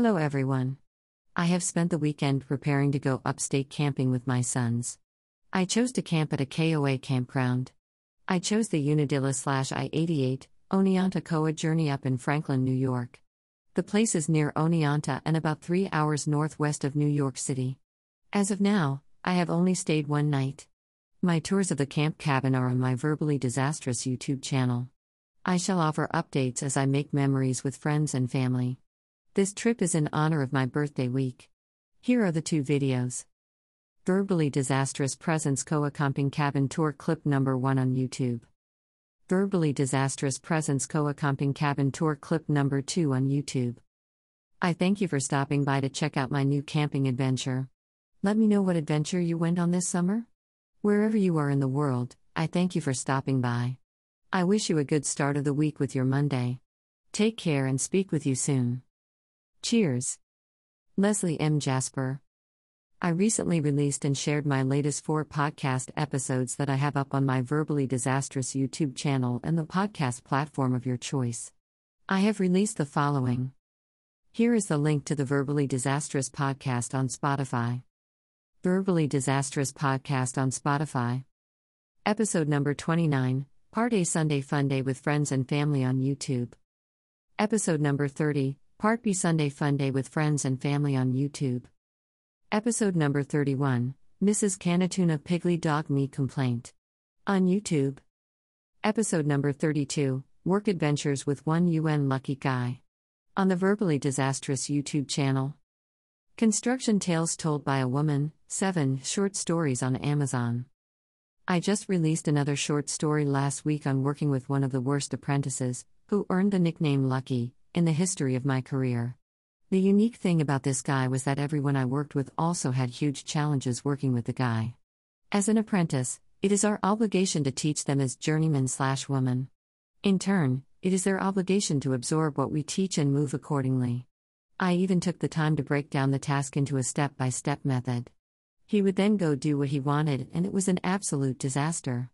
Hello, everyone. I have spent the weekend preparing to go upstate camping with my sons. I chose to camp at a KOA campground. I chose the Unadilla slash I 88, Oneonta journey up in Franklin, New York. The place is near Oneonta and about three hours northwest of New York City. As of now, I have only stayed one night. My tours of the camp cabin are on my Verbally Disastrous YouTube channel. I shall offer updates as I make memories with friends and family. This trip is in honor of my birthday week. Here are the two videos. Verbally Disastrous Presents Koa Camping Cabin Tour Clip Number 1 on YouTube. Verbally Disastrous Presents Koa Camping Cabin Tour Clip Number 2 on YouTube. I thank you for stopping by to check out my new camping adventure. Let me know what adventure you went on this summer. Wherever you are in the world, I thank you for stopping by. I wish you a good start of the week with your Monday. Take care and speak with you soon. Cheers. Leslie M. Jasper. I recently released and shared my latest four podcast episodes that I have up on my Verbally Disastrous YouTube channel and the podcast platform of your choice. I have released the following. Here is the link to the Verbally Disastrous podcast on Spotify. Verbally Disastrous podcast on Spotify. Episode number 29, Part A Sunday Fun Day with Friends and Family on YouTube. Episode number 30, Part B Sunday Fun Day with Friends and Family on YouTube. Episode number 31 Mrs. Canatuna Piggly Dog Meat Complaint. On YouTube. Episode number 32 Work Adventures with One UN Lucky Guy. On the Verbally Disastrous YouTube channel. Construction Tales Told by a Woman 7 Short Stories on Amazon. I just released another short story last week on working with one of the worst apprentices, who earned the nickname Lucky, in the history of my career. The unique thing about this guy was that everyone I worked with also had huge challenges working with the guy. As an apprentice, it is our obligation to teach them as journeyman slash woman. In turn, it is their obligation to absorb what we teach and move accordingly. I even took the time to break down the task into a step by step method. He would then go do what he wanted, and it was an absolute disaster.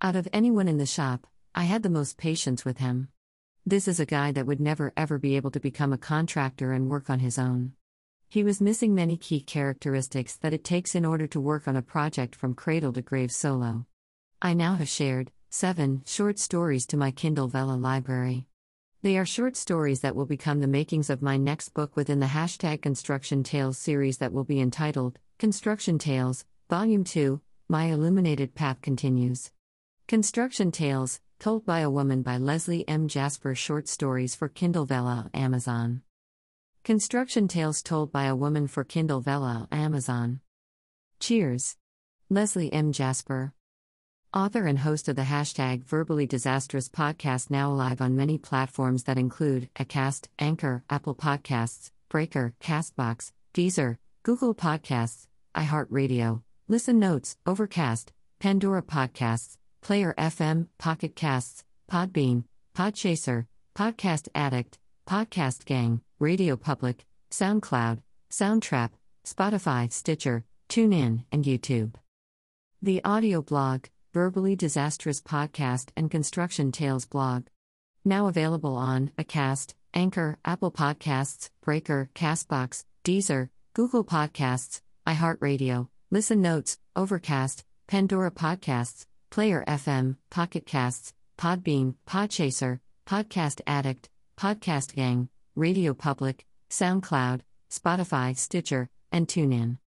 Out of anyone in the shop, I had the most patience with him. This is a guy that would never ever be able to become a contractor and work on his own. He was missing many key characteristics that it takes in order to work on a project from cradle to grave solo. I now have shared seven short stories to my Kindle Vella library. They are short stories that will become the makings of my next book within the hashtag Construction Tales series that will be entitled Construction Tales, Volume 2 My Illuminated Path Continues. Construction Tales, Told by a Woman by Leslie M. Jasper Short Stories for Kindle Vella, Amazon. Construction Tales Told by a Woman for Kindle Vella, Amazon. Cheers. Leslie M. Jasper. Author and host of the hashtag Verbally Disastrous podcast, now live on many platforms that include Acast, Anchor, Apple Podcasts, Breaker, Castbox, Deezer, Google Podcasts, iHeartRadio, Listen Notes, Overcast, Pandora Podcasts, Player FM, Pocket Casts, Podbean, Podchaser, Podcast Addict, Podcast Gang, Radio Public, SoundCloud, Soundtrap, Spotify, Stitcher, TuneIn, and YouTube. The audio blog, Verbally Disastrous Podcast and Construction Tales blog. Now available on Acast, Anchor, Apple Podcasts, Breaker, Castbox, Deezer, Google Podcasts, iHeartRadio, Listen Notes, Overcast, Pandora Podcasts, Player FM, Pocket Casts, Podbean, Podchaser, Podcast Addict, Podcast Gang, Radio Public, SoundCloud, Spotify, Stitcher, and TuneIn.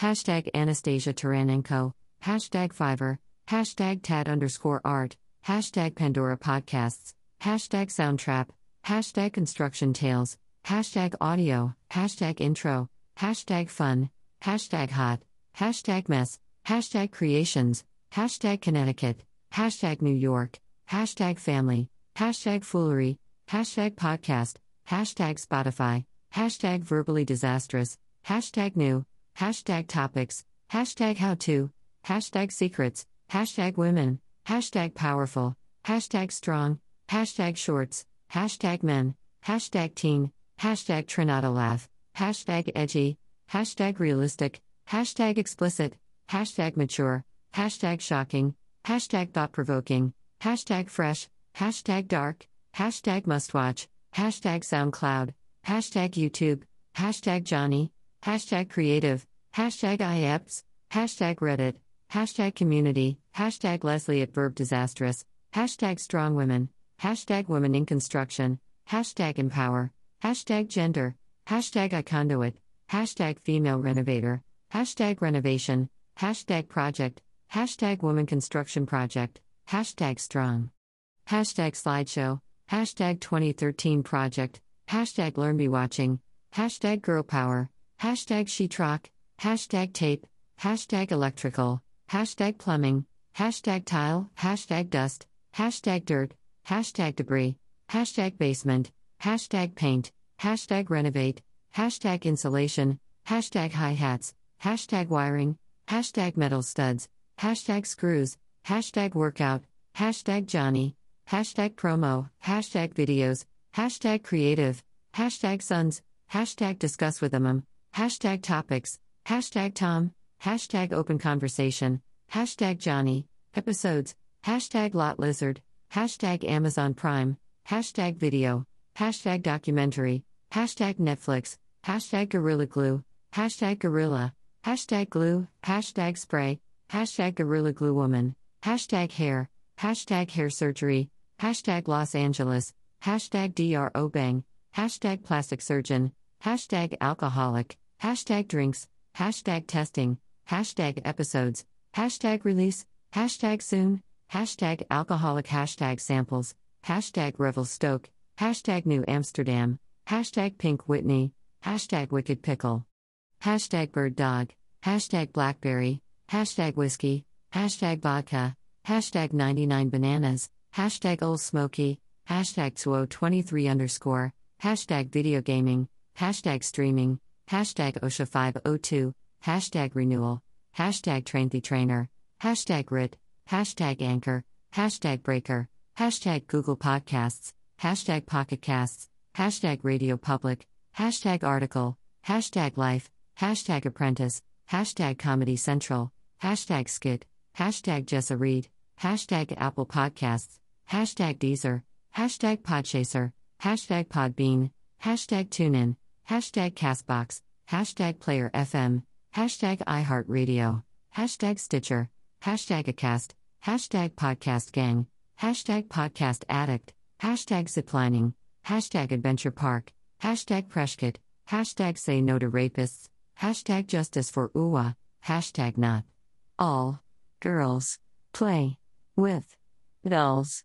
Hashtag Anastasia Taranenko, hashtag Fiverr, hashtag Tad underscore art, hashtag Pandora Podcasts, hashtag Soundtrap, hashtag Construction Tales, hashtag Audio, hashtag Intro, hashtag Fun, hashtag Hot, hashtag Mess, hashtag Creations, hashtag Connecticut, hashtag New York, hashtag family, hashtag foolery, hashtag podcast, hashtag Spotify, hashtag verbally disastrous, hashtag new, hashtag topics, hashtag how to, hashtag secrets, hashtag women, hashtag powerful, hashtag strong, hashtag shorts, hashtag men, hashtag teen, hashtag Trinata laugh, hashtag edgy, hashtag realistic, hashtag explicit, hashtag mature, hashtag shocking, hashtag thought provoking, hashtag fresh, hashtag dark, hashtag must watch, hashtag SoundCloud, hashtag YouTube, hashtag Johnny, hashtag creative, hashtag IEPS, hashtag Reddit, hashtag community, hashtag Leslie at Verb Disastrous, hashtag strong women, hashtag women in construction, hashtag empower, hashtag gender, hashtag iConduit, hashtag female renovator, hashtag renovation, hashtag project, hashtag woman construction project, hashtag strong, hashtag slideshow, hashtag 2013 project, hashtag learn be watching, hashtag girl power, hashtag sheetrock, hashtag tape, hashtag electrical, hashtag plumbing, hashtag tile, hashtag dust, hashtag dirt, hashtag debris, hashtag basement, hashtag paint, hashtag renovate, hashtag insulation, hashtag hi hats, hashtag wiring, hashtag metal studs, hashtag screws, hashtag workout, hashtag Johnny, hashtag promo, hashtag videos, hashtag creative, hashtag sons, hashtag discuss with them, hashtag topics, hashtag Tom, hashtag open conversation, hashtag Johnny, episodes, hashtag lot lizard, hashtag Amazon Prime, hashtag video, hashtag documentary, hashtag Netflix, hashtag Gorilla Glue, hashtag Gorilla, hashtag glue, hashtag spray, hashtag Gorilla Glue Woman, hashtag hair, hashtag hair surgery, hashtag Los Angeles, hashtag Dr. Obeng, hashtag plastic surgeon, hashtag alcoholic, hashtag drinks, hashtag testing, hashtag episodes, hashtag release, hashtag soon, hashtag alcoholic, hashtag samples, hashtag Revelstoke, hashtag New Amsterdam, hashtag Pink Whitney, hashtag Wicked Pickle, hashtag Bird Dog, hashtag Blackberry, hashtag Whiskey, hashtag Vodka, hashtag 99 Bananas, hashtag Old Smoky, hashtag Tsuo23 underscore, hashtag Video Gaming, hashtag Streaming, hashtag OSHA502, hashtag Renewal, hashtag Train the Trainer, hashtag RIT, hashtag Anchor, hashtag Breaker, hashtag Google Podcasts, hashtag Pocket Casts, hashtag Radio Public, hashtag Article, hashtag Life, hashtag Apprentice, hashtag Comedy Central, hashtag Skit, hashtag Jessa Reed, hashtag Apple Podcasts, hashtag Deezer, hashtag Podchaser, hashtag Podbean, hashtag TuneIn, hashtag Castbox, hashtag Player FM, hashtag iHeartRadio, hashtag Stitcher, hashtag Acast, hashtag Podcast Gang, hashtag Podcast Addict, hashtag Ziplining, hashtag Adventure Park, hashtag Preshkit, hashtag Say No to Rapists, hashtag Justice for UWA, hashtag Not All Girls Play with Dolls.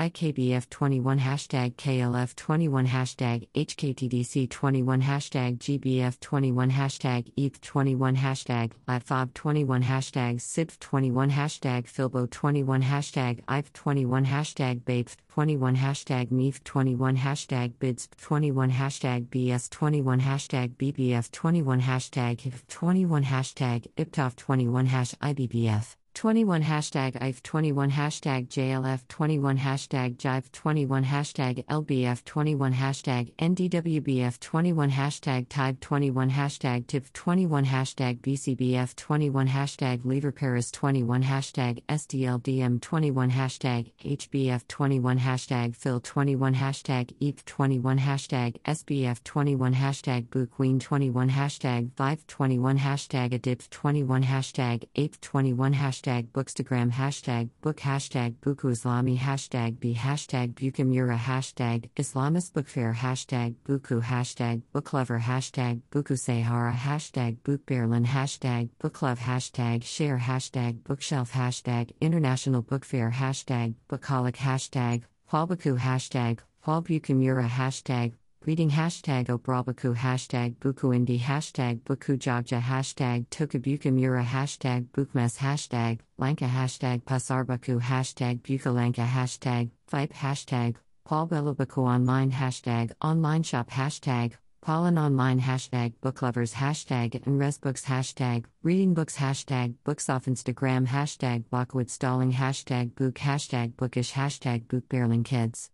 IKBF21 hashtag KLF21 hashtag HKTDC21 hashtag GBF21 hashtag ETH21 hashtag LATFOB21 hashtag SIDF21 hashtag Filbo21 hashtag IF21 hashtag BAPE21 hashtag MEF21 hashtag BIDS21 hashtag BS21 hashtag BBF21 hashtag HIF21 hashtag IPTOF21 hash IBBF 21 hashtag IF 21 hashtag JLF 21 hashtag Jive 21 hashtag LBF 21 hashtag NDWBF 21 hashtag Type 21 hashtag TIP 21 hashtag BCBF 21 hashtag Lever Paris 21 hashtag SDLDM 21 hashtag HBF 21 hashtag Phil 21 hashtag EAP 21 hashtag SBF 21 hashtag Boo Queen 21 hashtag Vive 21 hashtag ADIP 21 hashtag APE 21 hashtag hashtag bookstagram hashtag book hashtag buku islami hashtag b hashtag bukamura hashtag islamist book fair hashtag buku hashtag booklover hashtag buku sahara hashtag bookberlin hashtag booklove hashtag share hashtag bookshelf hashtag international book fair hashtag bookaholic hashtag Hualbuku hashtag Hualbukamura hashtag Reading hashtag Obrabaku hashtag Bukuindi hashtag Bukujogja hashtag Tokabukamura hashtag Bukmes hashtag Lanka hashtag Pasarbaku hashtag Bukalanka hashtag Vipe hashtag Paulbelabaku online hashtag online shop hashtag Pollen online hashtag booklovers hashtag and resbooks hashtag reading books hashtag books off Instagram hashtag Blockwood stalling hashtag book hashtag bookish hashtag book kids.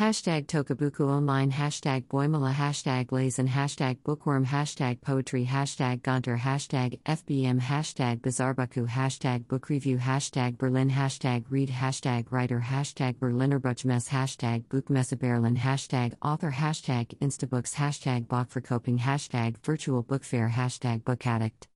Hashtag Tokabuku Online Hashtag Boimala Hashtag Lazen Hashtag Bookworm Hashtag Poetry Hashtag Gonter Hashtag FBM Hashtag Bizarrebuku Hashtag Book Review Hashtag Berlin Hashtag Read Hashtag Writer Hashtag Berliner Buchmesse Hashtag Buchmesse Berlin Hashtag Author Hashtag Instabooks Hashtag Bachverkoping Hashtag Virtual Book Fair Hashtag Book Addict